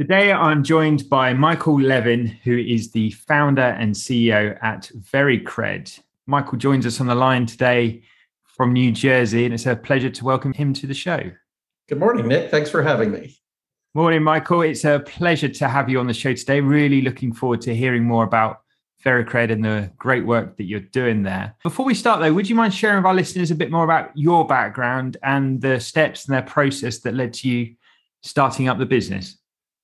Today, I'm joined by Michael Levin, who is the founder and CEO at Vericred. Michael joins us on the line today from New Jersey, and it's a pleasure to welcome him to the show. Good morning, Nick. Thanks for having me. Morning, Michael. It's a pleasure to have you on the show today. Really looking forward to hearing more about Vericred and the great work that you're doing there. Before we start, though, would you mind sharing with our listeners a bit more about your background and the steps and their process that led to you starting up the business?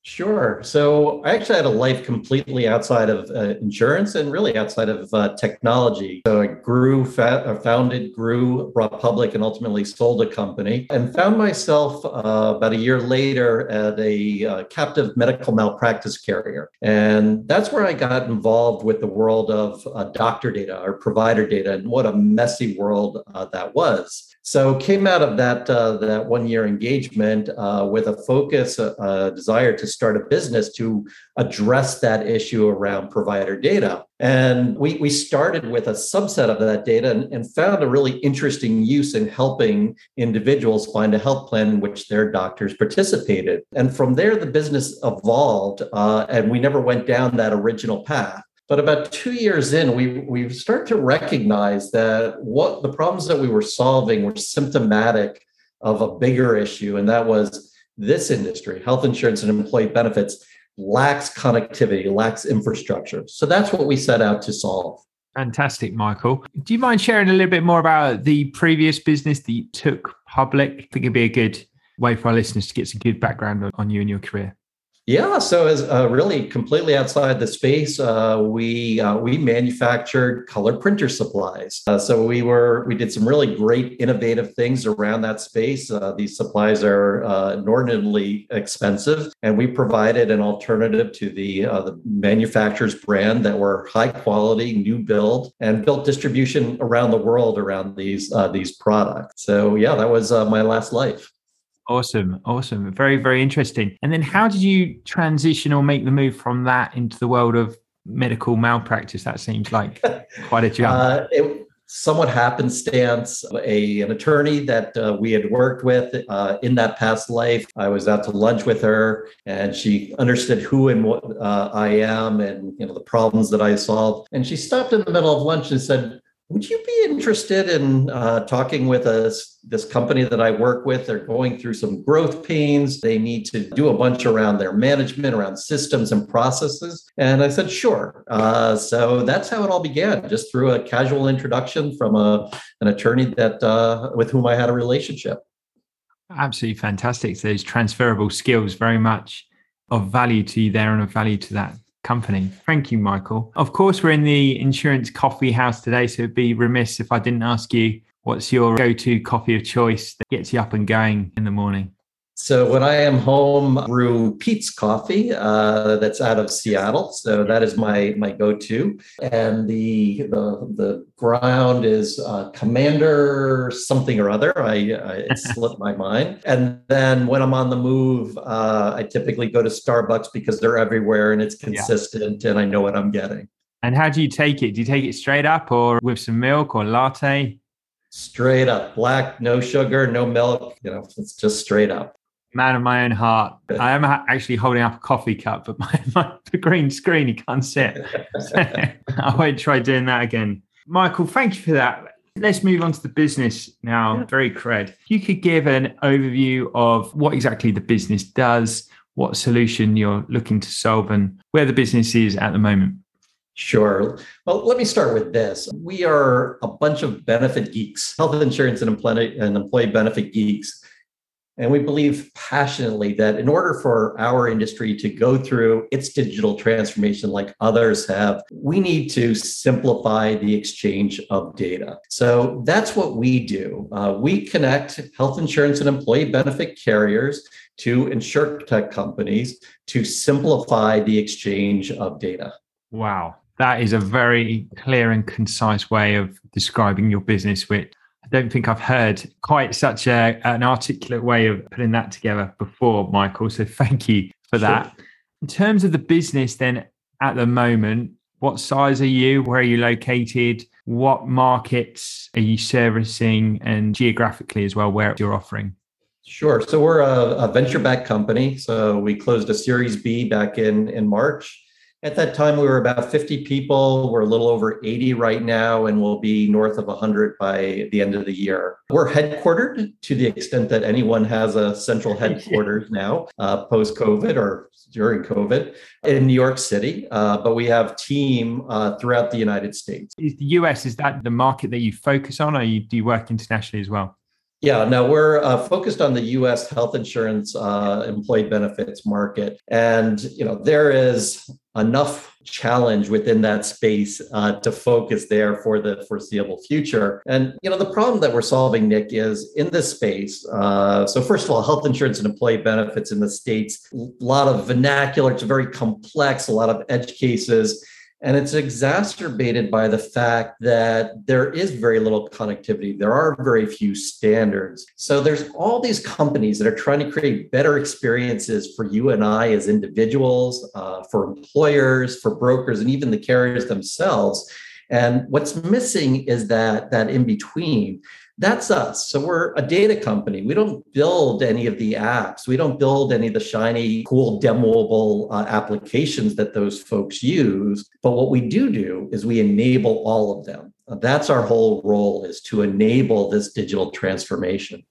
Sure. So I actually had a life completely outside of uh, insurance and really outside of uh, technology. So I grew, fa- uh, founded, grew, brought public, and ultimately sold a company and found myself uh, about a year later at a uh, captive medical malpractice carrier. And that's where I got involved with the world of uh, doctor data or provider data and what a messy world that was. So came out of that uh, that one year engagement uh, with a focus, a, a, desire to start a business to address that issue around provider data. And we, we started with a subset of that data and, and found a really interesting use in helping individuals find a health plan in which their doctors participated. And from there, the business evolved, uh, and we never went down that original path. But about two years in, we we start to recognize that what the problems that we were solving were symptomatic of a bigger issue, and that was this industry, health insurance and employee benefits, lacks connectivity, lacks infrastructure. So that's what we set out to solve. Fantastic, Michael. Do you mind sharing a little bit more about the previous business that you took public? I think it'd be a good way for our listeners to get some good background on you and your career. Yeah, so as uh, really completely outside the space, uh, we uh, we manufactured color printer supplies. Uh, so we were we did some really great innovative things around that space. Uh, these supplies are uh, inordinately expensive, and we provided an alternative to the the manufacturer's brand that were high quality, new build, and built distribution around the world around these these products. So yeah, that was my last life. Awesome. Awesome. Very, very interesting. And then how did you transition or make the move from that into the world of medical malpractice? That seems like quite a jump. Uh, it, somewhat happenstance. A, an attorney that uh, we had worked with uh, in that past life. I was out to lunch with her, and she understood who and what uh, I am, and you know the problems that I solve. And she stopped in the middle of lunch and said, would you be interested in uh, talking with us this company that i work with? They're going through some growth pains. They need to do a bunch around their management around systems and processes. And i said sure. Uh, so that's how it all began just through a casual introduction from a, an attorney that uh, with whom i had a relationship. Absolutely fantastic. So those transferable skills very much of value to you there and of value to that company. Thank you, Michael. Of course, we're in the insurance coffee house today, so it'd be remiss if I didn't ask you what's your go to coffee of choice that gets you up and going in the morning? So when I am home, brew Peet's coffee. Uh, that's out of Seattle. So that is my my go to. And the the the ground is uh, Commander something or other. I, I it slipped my mind. And then when I'm on the move, uh, I typically go to Starbucks because they're everywhere and it's consistent yeah. and I know what I'm getting. And how do you take it? Do you take it straight up or with some milk or latte? Straight up, black, no sugar, no milk. You know, it's just straight up man of my own heart. I am actually holding up a coffee cup, but my, my the green screen, you can't see it. I won't try doing that again. Michael, thank you for that. Let's move on to the business now. Yeah. Vericred. You could give an overview of what exactly the business does, what solution you're looking to solve, and where the business is at the moment. Sure. Well, let me start with this. We are a bunch of benefit geeks, health insurance and employee, and employee benefit geeks and we believe passionately that in order for our industry to go through its digital transformation like others have, we need to simplify the exchange of data. So that's what we do. Uh, we connect health insurance and employee benefit carriers to insurtech companies to simplify the exchange of data. Wow. That is a very clear and concise way of describing your business, which don't think I've heard quite such a, an articulate way of putting that together before, Michael. So thank you for sure. that. In terms of the business, then at the moment, what size are you? Where are you located? What markets are you servicing? And geographically as well, where you're offering? Sure. So we're a, a venture backed company. So we closed a Series B back in, in March. At that time, we were about 50 people. We're a little over 80 right now, and we'll be north of 100 by the end of the year. We're headquartered to the extent that anyone has a central headquarters now, uh, post COVID or during COVID, in New York City. Uh, but we have team uh, throughout the United States. Is the US is that the market that you focus on, or you, do you work internationally as well? Yeah, no, we're uh, focused on the U.S. health insurance uh, employee benefits market, and you know there is enough challenge within that space uh, to focus there for the foreseeable future. And you know the problem that we're solving, Nick, is in this space. Uh, so first of all, health insurance and employee benefits in the states, a lot of vernacular. It's very complex, a lot of edge cases and it's exacerbated by the fact that there is very little connectivity. There are very few standards. So there's all these companies that are trying to create better experiences for you and I as individuals, uh, for employers, for brokers, and even the carriers themselves. And what's missing is that that in between. That's us. So we're a data company. We don't build any of the apps. We don't build any of the shiny, cool, demoable uh, applications that those folks use. But what we do do is we enable all of them. That's our whole role is to enable this digital transformation.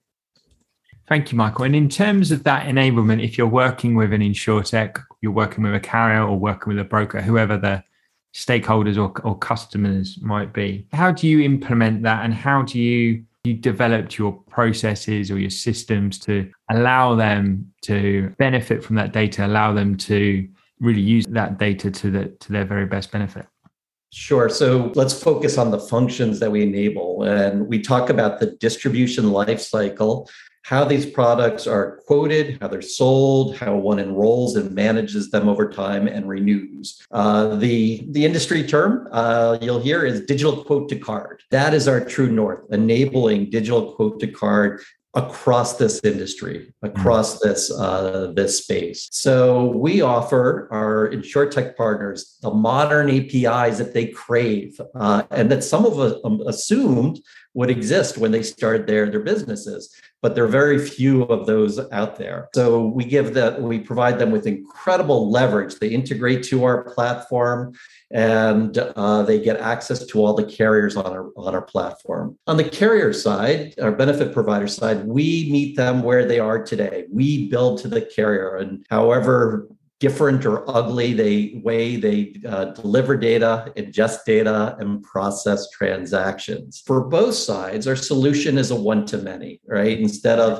Thank you, Michael. And in terms of that enablement, if you're working with an insurtech, you're working with a carrier or working with a broker, whoever the stakeholders or, or customers might be, how do you implement that and how do you you developed your processes or your systems to allow them to benefit from that data, allow them to really use that data to the to their very best benefit? Sure. So let's focus on the functions that we enable. And we talk about the distribution life cycle how these products are quoted, how they're sold, how one enrolls and manages them over time and renews. Uh, the, the industry term uh, you'll hear is digital quote to card. That is our true north, enabling digital quote to card across this industry, across mm-hmm. this uh, this space. So we offer our insurtech partners the modern APIs that they crave, uh, and that some of us um, assumed would exist when they started their their businesses but there are very few of those out there. So we give that, we provide them with incredible leverage. They integrate to our platform and uh, they get access to all the carriers on our, on our platform. On the carrier side, our benefit provider side, we meet them where they are today. We build to the carrier and however different or ugly. They way they uh, deliver data ingest data and process transactions. For both sides our solution is a one-to-many right? Instead of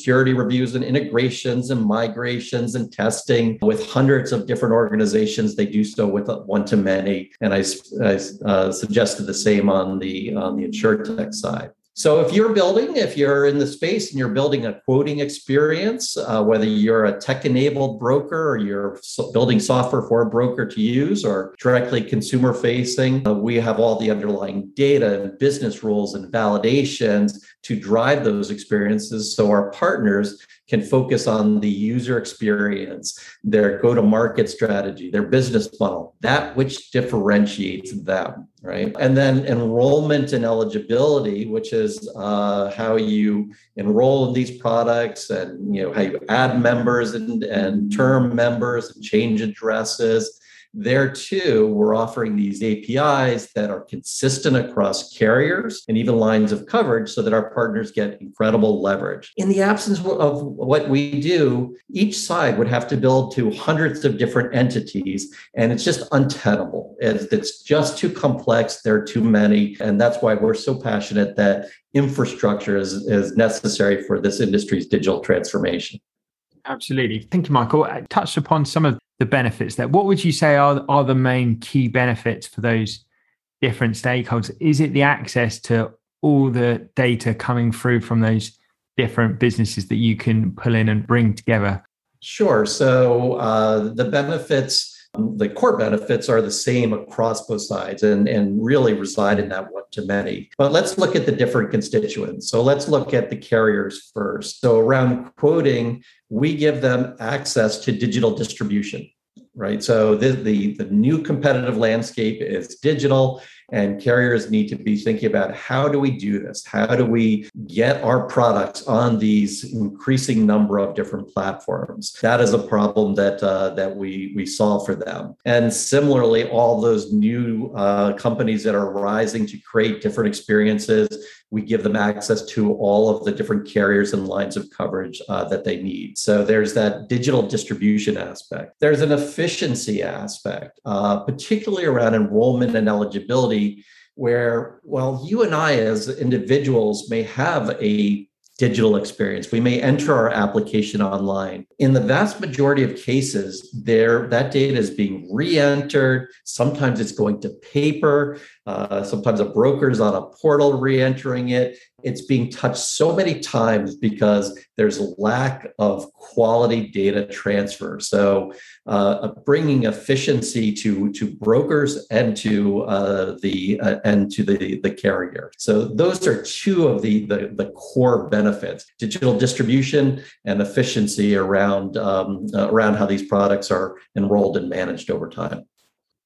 security reviews and integrations and migrations and testing with hundreds of different organizations they do so with a one-to-many. And i, I uh, suggested the same on the on the insurtech side so if you're building, if you're in the space and you're building a quoting experience, uh, whether you're a tech-enabled broker or you're building software for a broker to use or directly consumer facing, uh, we have all the underlying data and business rules and validations to drive those experiences. So our partners can focus on the user experience, their go to market strategy, their business model, that which differentiates them, right? And then enrollment and eligibility, which is uh, how you enroll in these products and you know how you add members and, and term members and change addresses there too, we're offering these APIs that are consistent across carriers and even lines of coverage so that our partners get incredible leverage. In the absence of what we do, each side would have to build to hundreds of different entities, and it's just untenable. It's just too complex. There are too many. And that's why we're so passionate that infrastructure is, is necessary for this industry's digital transformation. Absolutely. Thank you, Michael. I touched upon some of the benefits there. What would you say are, are the main key benefits for those different stakeholders? Is it the access to all the data coming through from those different businesses that you can pull in and bring together? Sure. So uh, the benefits Um, the core benefits are the same across both sides and, and really reside in that one to many. But let's look at the different constituents. So let's look at the carriers first. So around quoting, we give them access to digital distribution right? So the, the, the new competitive landscape is digital, and carriers need to be thinking about how do we do this? How do we get our products on these increasing number of different platforms? That is a problem that uh, that we we solve for them. And similarly, all those new uh, companies that are rising to create different experiences we give them access to all of the different carriers and lines of coverage uh, that they need. So there's that digital distribution aspect. There's an efficiency aspect, uh, particularly around enrollment and eligibility, where, well, you and I as individuals may have a digital experience. We may enter our application online. In the vast majority of cases, there that data is being re-entered. Sometimes it's going to paper. Uh, sometimes a broker is on a portal re-entering it it's being touched so many times because there's a lack of quality data transfer. So, uh, bringing efficiency to to brokers and to uh, the uh, and to the the carrier. So, those are two of the the, the core benefits: digital distribution and efficiency around um, around how these products are enrolled and managed over time.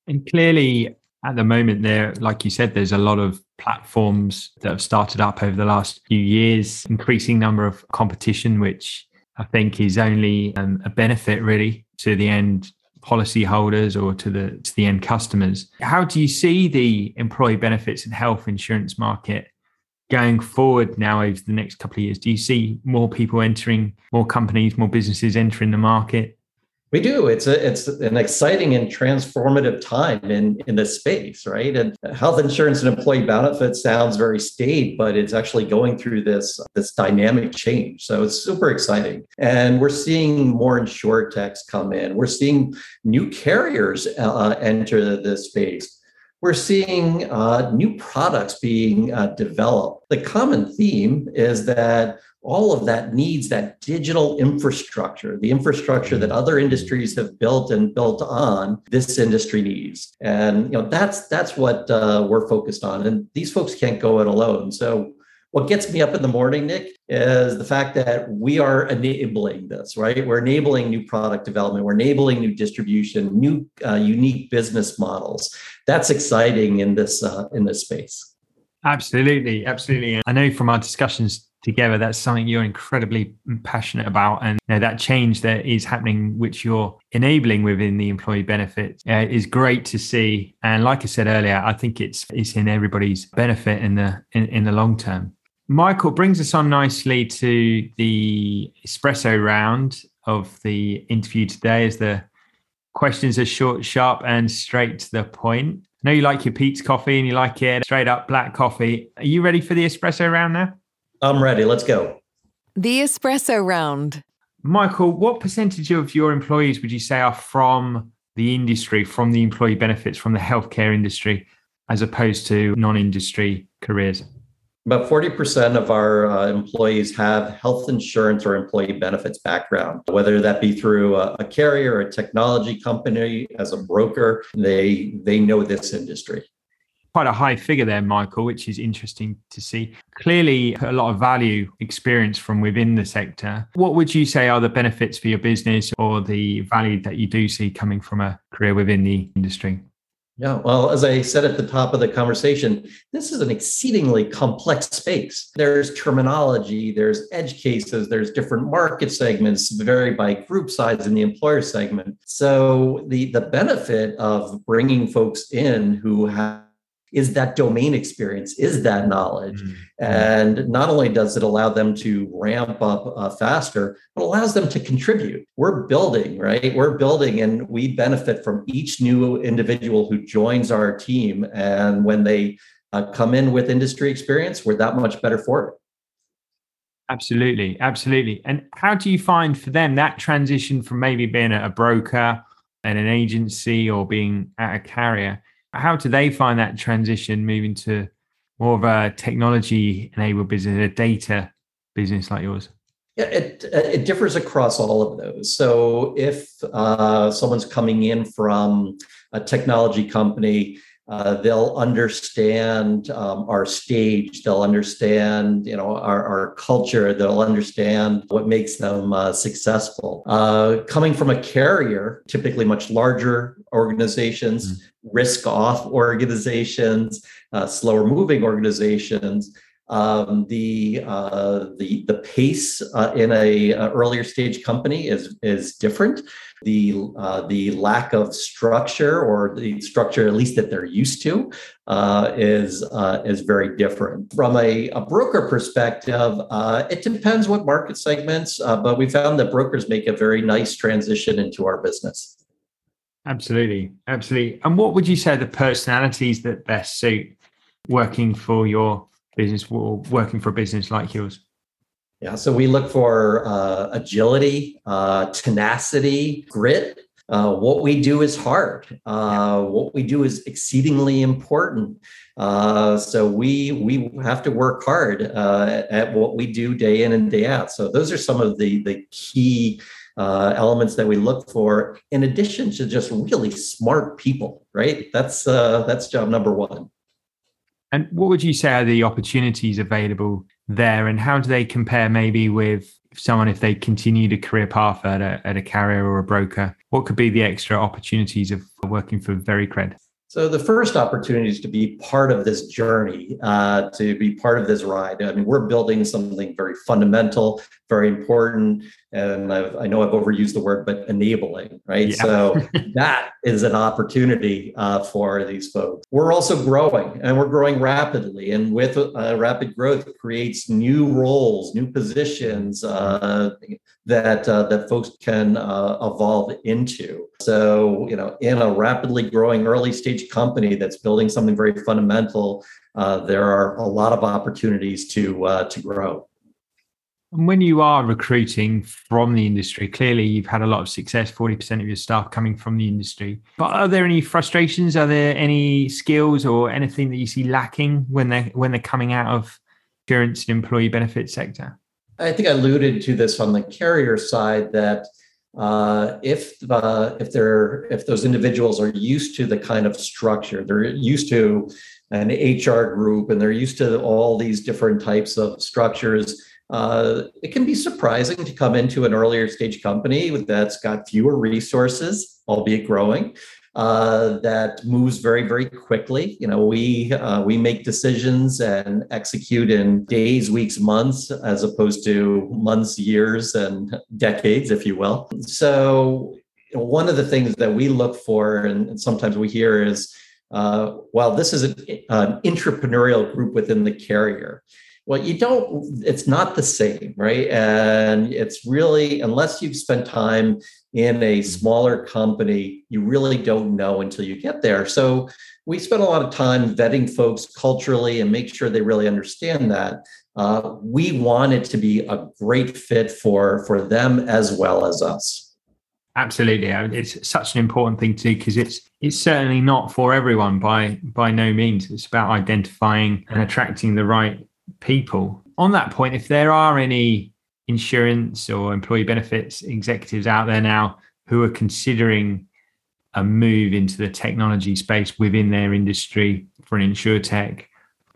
And clearly, at the moment there like you said there's a lot of platforms that have started up over the last few years increasing number of competition which i think is only um, a benefit really to the end policyholders or to the to the end customers. How do you see the employee benefits and health insurance market going forward now over the next couple of years? Do you see more people entering more companies more businesses entering the market we do. It's a, it's an exciting and transformative time in in this space, right? And health insurance and employee benefits sounds very staid, but it's actually going through this this dynamic change. So it's super exciting, and we're seeing more insurtechs come in. We're seeing new carriers uh, enter this space we're seeing uh, new products being uh, developed. The common theme is that all of that needs that digital infrastructure, the infrastructure that other industries have built and built on. This industry needs, and you know that's that's what uh, we're focused on. And these folks can't go it alone. So what gets me up in the morning, Nick, is the fact that we are enabling this, right? We're enabling new product development, we're enabling new distribution, new uh, unique business models. That's exciting in this uh, in this space. Absolutely, absolutely. I know from our discussions together that's something you're incredibly passionate about and you know, that change that is happening which you're enabling within the employee benefit uh, is great to see and like i said earlier i think it's it's in everybody's benefit in the in, in the long term Michael brings us on nicely to the espresso round of the interview today as the questions are short, sharp, and straight to the point. I know you like your Peet's coffee and you like it straight up black coffee. Are you ready for the espresso round now? I'm ready. Let's go. The espresso round. Michael, what percentage of your employees would you say are from the industry, from the employee benefits, from the healthcare industry, as opposed to non industry careers? About 40% of our uh, employees have health insurance or employee benefits background, whether that be through a, a carrier, a technology company, as a broker, they, they know this industry quite a high figure there, Michael, which is interesting to see. Clearly, a lot of value experience from within the sector. What would you say are the benefits for your business or the value that you do see coming from a career within the industry? Yeah, well, as I said at the top of the conversation, this is an exceedingly complex space. There's terminology, there's edge cases, there's different market segments, vary by group size in the employer segment. So the the benefit of bringing folks in who have is that domain experience, is that knowledge. Mm-hmm. And not only does it allow them to ramp up uh, faster, but allows them to contribute. We're building, right? We're building and we benefit from each new individual who joins our team. And when they uh, come in with industry experience, we're that much better for it. Absolutely. Absolutely. And how do you find for them that transition from maybe being a broker and an agency or being at a carrier? How do they find that transition moving to more of a technology enabled business, a data business like yours? Yeah, it it differs across all of those. So if uh, someone's coming in from a technology company, uh, they'll understand um, our stage. They'll understand, you know, our, our culture. They'll understand what makes them uh, successful. Uh, coming from a carrier, typically much larger organizations, mm-hmm. risk-off organizations, uh, slower moving organizations. Um, the, uh, the the pace uh, in a, a, earlier stage company is is different. The uh, the lack of structure or the structure at least that they're used to uh, is uh, is very different. From a, a broker perspective uh, it depends what market segments uh, but we found that brokers make a very nice transition into our business. Absolutely. Absolutely. And what would you say the personalities that best suit working for your business or working for a business like yours yeah, so we look for uh, agility, uh, tenacity, grit. Uh, what we do is hard. Uh, what we do is exceedingly important. Uh, so we we have to work hard uh, at what we do day in and day out. So those are some of the the key elements that we look for. In addition to just really smart people, right? That's that's job number one. And what would you say are the opportunities available there? And how do they compare maybe with someone if they continue the career path at a, at a carrier or a broker? What could be the extra opportunities of working for Vericred? So the first opportunity is to be part of this journey, uh, to be part of this ride. I mean, we're building something very fundamental, very important, and I've, i know I've overused the word, but enabling, right? Yeah. So that is an opportunity uh, for these folks. We're also growing, and we're growing rapidly, and with uh, rapid growth creates new roles, new positions uh, that uh, that folks can uh, evolve into. So, you know, in a rapidly growing early stage company that's building something very fundamental, uh, there are a lot of opportunities to uh, to grow. And when you are recruiting from the industry, clearly you've had a lot of success, 40% of your staff coming from the industry. But are there any frustrations? Are there any skills or anything that you see lacking when they're when they're coming out of insurance and employee benefit sector? I think I alluded to this on the carrier side that uh, if uh, if they're if those individuals are used to the kind of structure, they're used to an HR group, and they're used to all these different types of structures. Uh, it can be surprising to come into an earlier stage company that's got fewer resources, albeit growing, uh, that moves very very quickly. You know we uh, we make decisions and execute in days weeks months as opposed to months years and decades if you will. So you know, one of the things that we look for and, sometimes we hear is uh, well this is an entrepreneurial group within the carrier well you don't it's not the same right and it's really unless you've spent time in a smaller company, you really don't know until you get there. So we spend a lot of time vetting folks culturally and make sure they really understand that. Uh, we want it to be a great fit for for them as well as us. Absolutely, it's such an important thing too because it's it's certainly not for everyone by by no means. It's about identifying and attracting the right people. On that point, if there are any insurance or employee benefits executives out there now who are considering a move into the technology space within their industry for an insurtech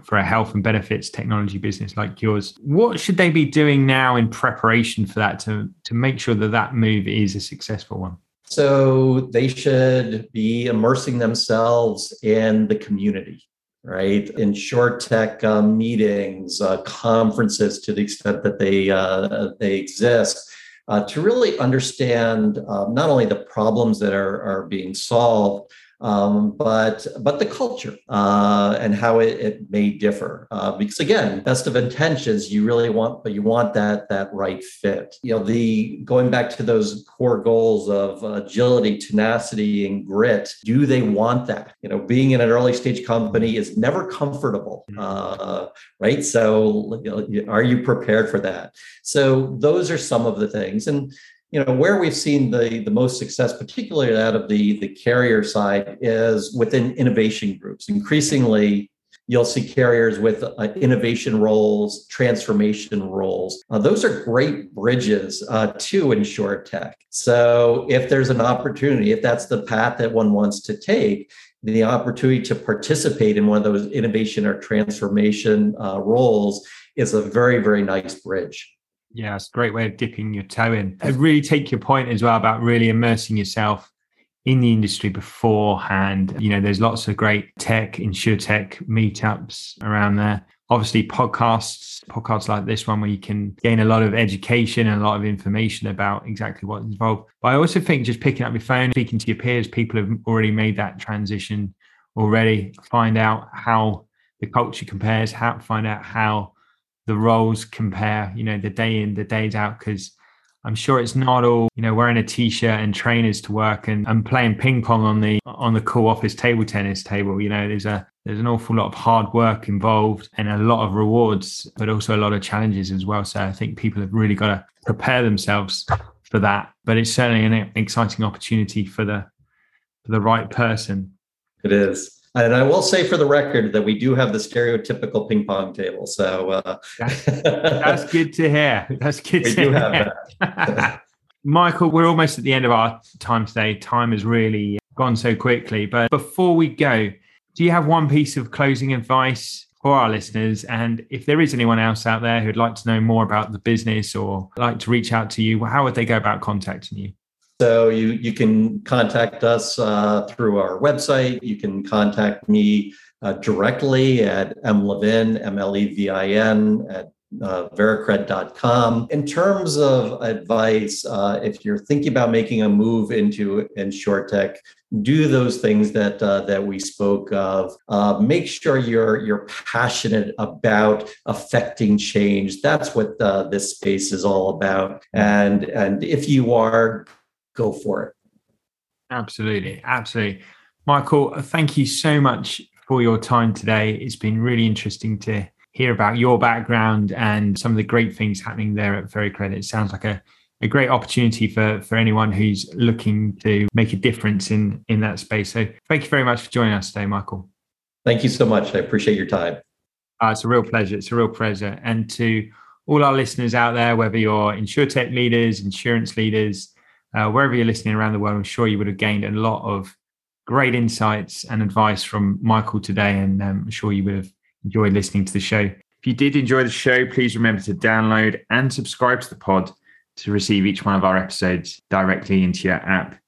for a health and benefits technology business like yours what should they be doing now in preparation for that to to make sure that that move is a successful one So they should be immersing themselves in the community, right? InsurTech uh, meetings, uh, conferences to the extent that they, uh, they exist. Uh, to really understand uh, not only the problems that are, are being solved, um, but but the culture uh, and how it, it may differ. Uh, because again, best of intentions, you really want, but you want that that right fit. You know, the going back to those core goals of agility, tenacity, and grit. Do they want that? You know, being in an early stage company is never comfortable, mm-hmm. uh, right? So, you know, are you prepared for that? So, those are some of the things, and you know where we've seen the the most success particularly out of the the carrier side is within innovation groups. Increasingly you'll see carriers with uh, innovation roles transformation roles. Uh, those are great bridges uh, to InsurTech so if there's an opportunity if that's the path that one wants to take the opportunity to participate in one of those innovation or transformation uh, roles is a very very nice bridge yeah, it's a great way of dipping your toe in. I really take your point as well about really immersing yourself in the industry beforehand. You know, there's lots of great tech, insurtech meetups around there. Obviously, podcasts, podcasts like this one where you can gain a lot of education and a lot of information about exactly what's involved. But I also think just picking up your phone, speaking to your peers, people have already made that transition already. Find out how the culture compares, how find out how the roles compare, you know, the day in, the days out, because I'm sure it's not all, you know, wearing a t-shirt and trainers to work and, and playing ping pong on the on the cool office table tennis table. You know, there's a there's an awful lot of hard work involved and a lot of rewards, but also a lot of challenges as well. So I think people have really got to prepare themselves for that. But it's certainly an exciting opportunity for the for the right person. It is. And I will say for the record that we do have the stereotypical ping pong table. So uh, that's, that's, good to hear. That's good we to do hear. have that. Michael, we're almost at the end of our time today. Time has really gone so quickly. But before we go, do you have one piece of closing advice for our listeners? And if there is anyone else out there who'd like to know more about the business or like to reach out to you, how would they go about contacting you? So you you can contact us uh, through our website. You can contact me uh, directly at mlevin, M-L-E-V-I-N, at uh, vericred.com. In terms of advice, uh, if you're thinking about making a move into InsurTech, do those things that uh, that we spoke of. Uh, make sure you're you're passionate about affecting change. That's what uh, this space is all about. And and if you are, go for it. Absolutely. Absolutely. Michael, thank you so much for your time today. It's been really interesting to hear about your background and some of the great things happening there at Ferry VeriCredit. It sounds like a, a great opportunity for, for anyone who's looking to make a difference in, in that space. So thank you very much for joining us today, Michael. Thank you so much. I appreciate your time. Uh, it's a real pleasure. It's a real pleasure. And to all our listeners out there, whether you're insurtech leaders, insurance leaders, uh, wherever you're listening around the world, I'm sure you would have gained a lot of great insights and advice from Michael today. And um, I'm sure you would have enjoyed listening to the show. If you did enjoy the show, please remember to download and subscribe to the pod to receive each one of our episodes directly into your app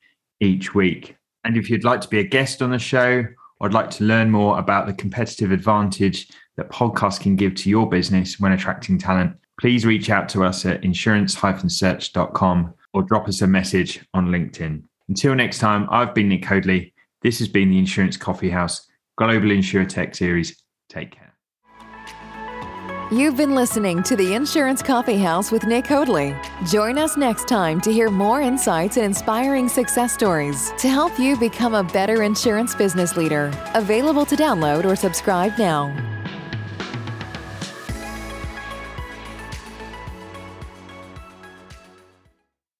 each week. And if you'd like to be a guest on the show or would like to learn more about the competitive advantage that podcasts can give to your business when attracting talent, please reach out to us at insurance-search.com or drop us a message on LinkedIn. Until next time, I've been Nick Hoadley. This has been the Insurance Coffee House Global InsurTech Series. Take care. You've been listening to the Insurance Coffee House with Nick Hoadley. Join us next time to hear more insights and inspiring success stories to help you become a better insurance business leader. Available to download or subscribe now.